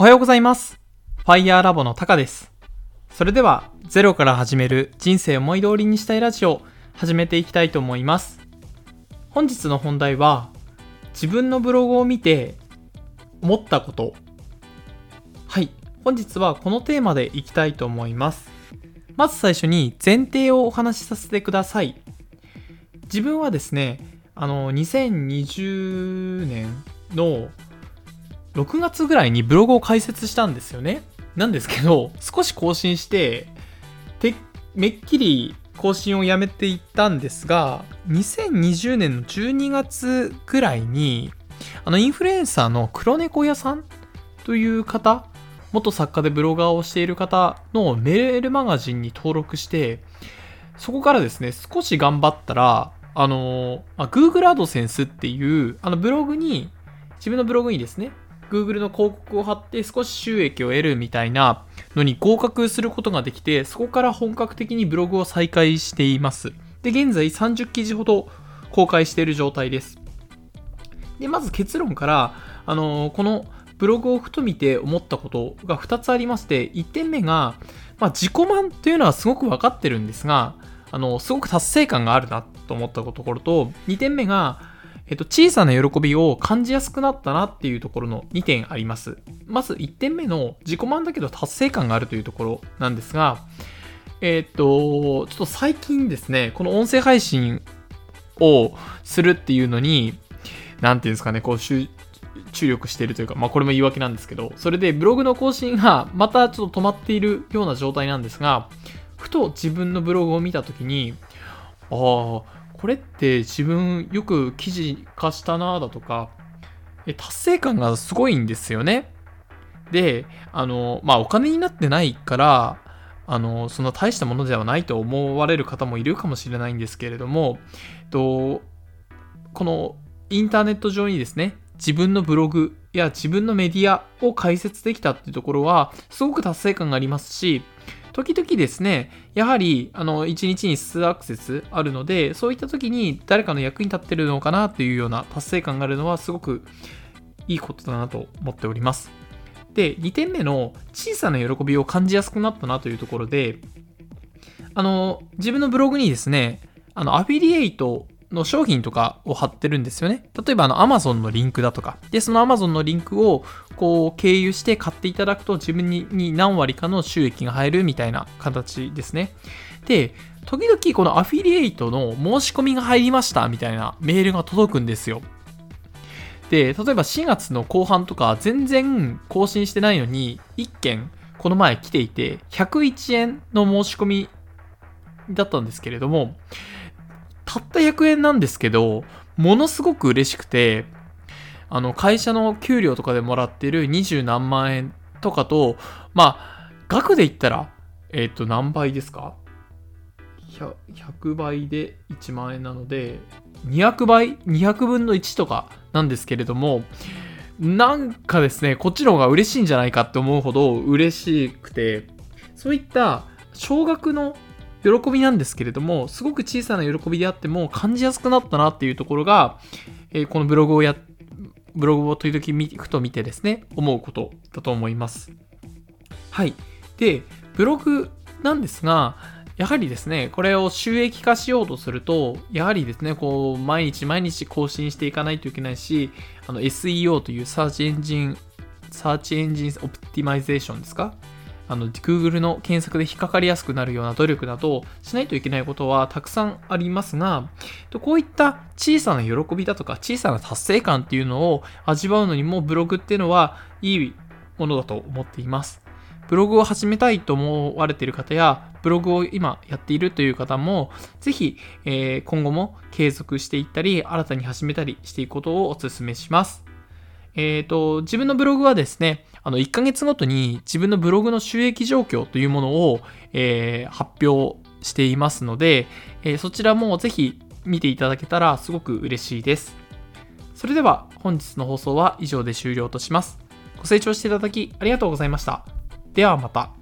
おはようございます。ファイヤーラボのタカです。それでは、ゼロから始める人生思い通りにしたいラジオ、始めていきたいと思います。本日の本題は、自分のブログを見て思ったこと。はい。本日はこのテーマでいきたいと思います。まず最初に前提をお話しさせてください。自分はですね、あの、2020年の6月ぐらいにブログを開設したんですよね。なんですけど、少し更新して、てめっきり更新をやめていったんですが、2020年の12月ぐらいに、あの、インフルエンサーの黒猫屋さんという方、元作家でブロガーをしている方のメールマガジンに登録して、そこからですね、少し頑張ったら、あの、Google AdSense っていう、あのブログに、自分のブログにですね、Google の広告を貼って少し収益を得るみたいなのに合格することができて、そこから本格的にブログを再開しています。で、現在30記事ほど公開している状態です。で、まず結論から、あのこのブログをふと見て思ったことが2つありまして、1点目が、まあ、自己満というのはすごく分かってるんですが、あの、すごく達成感があるなと思ったところと、2点目が、えっと、小さな喜びを感じやすくなったなっていうところの2点あります。まず1点目の自己満だけど達成感があるというところなんですが、えっと、ちょっと最近ですね、この音声配信をするっていうのに、なんていうんですかね、こう、注力しているというか、まあこれも言い訳なんですけど、それでブログの更新がまたちょっと止まっているような状態なんですが、ふと自分のブログを見たときに、ああ、これって自分よく記事化したなだとか、達成感がすごいんですよね。で、あの、まあお金になってないから、あの、そんな大したものではないと思われる方もいるかもしれないんですけれども、とこのインターネット上にですね、自分のブログや自分のメディアを開設できたっていうところは、すごく達成感がありますし、時々ですね、やはり、あの、1日に数アクセスあるので、そういった時に誰かの役に立ってるのかなっていうような達成感があるのは、すごくいいことだなと思っております。で、2点目の小さな喜びを感じやすくなったなというところで、あの、自分のブログにですね、あの、アフィリエイトの商品とかを貼ってるんですよね。例えばあの Amazon のリンクだとか。で、その Amazon のリンクをこう経由して買っていただくと自分に何割かの収益が入るみたいな形ですね。で、時々このアフィリエイトの申し込みが入りましたみたいなメールが届くんですよ。で、例えば4月の後半とか全然更新してないのに1件この前来ていて101円の申し込みだったんですけれども、たった100円なんですけど、ものすごく嬉しくて、あの、会社の給料とかでもらってる20何万円とかと、まあ、額で言ったら、えっ、と、何倍ですか？100, ?100 倍で1万円なので、200倍 ?200 分の1とかなんですけれども、なんかですね、こっちの方が嬉しいんじゃないかって思うほど嬉しくて、そういった少額の喜びなんですけれども、すごく小さな喜びであっても感じやすくなったなっていうところが、えーこのブログをや、ブログを時々見ふと見てですね、思うことだと思います。はい。で、ブログなんですが、やはりですね、これを収益化しようとすると、やはりですね、こう、毎日毎日更新していかないといけないし、あの、SEO という search engine、search engine optimization ですかあの、Google の検索で引っかかりやすくなるような努力などしないといけないことはたくさんありますが、こういった小さな喜びだとか小さな達成感っていうのを味わうのにもブログっていうのはいいものだと思っています。ブログを始めたいと思われている方や、ブログを今やっているという方も、ぜひ、えー今後も継続していったり、新たに始めたりしていくことをお勧めします。えっ、と、自分のブログはですね、あの、1ヶ月ごとに自分のブログの収益状況というものを、えー発表していますので、えーそちらもぜひ見ていただけたらすごく嬉しいです。それでは本日の放送は以上で終了とします。ご清聴していただきありがとうございました。ではまた。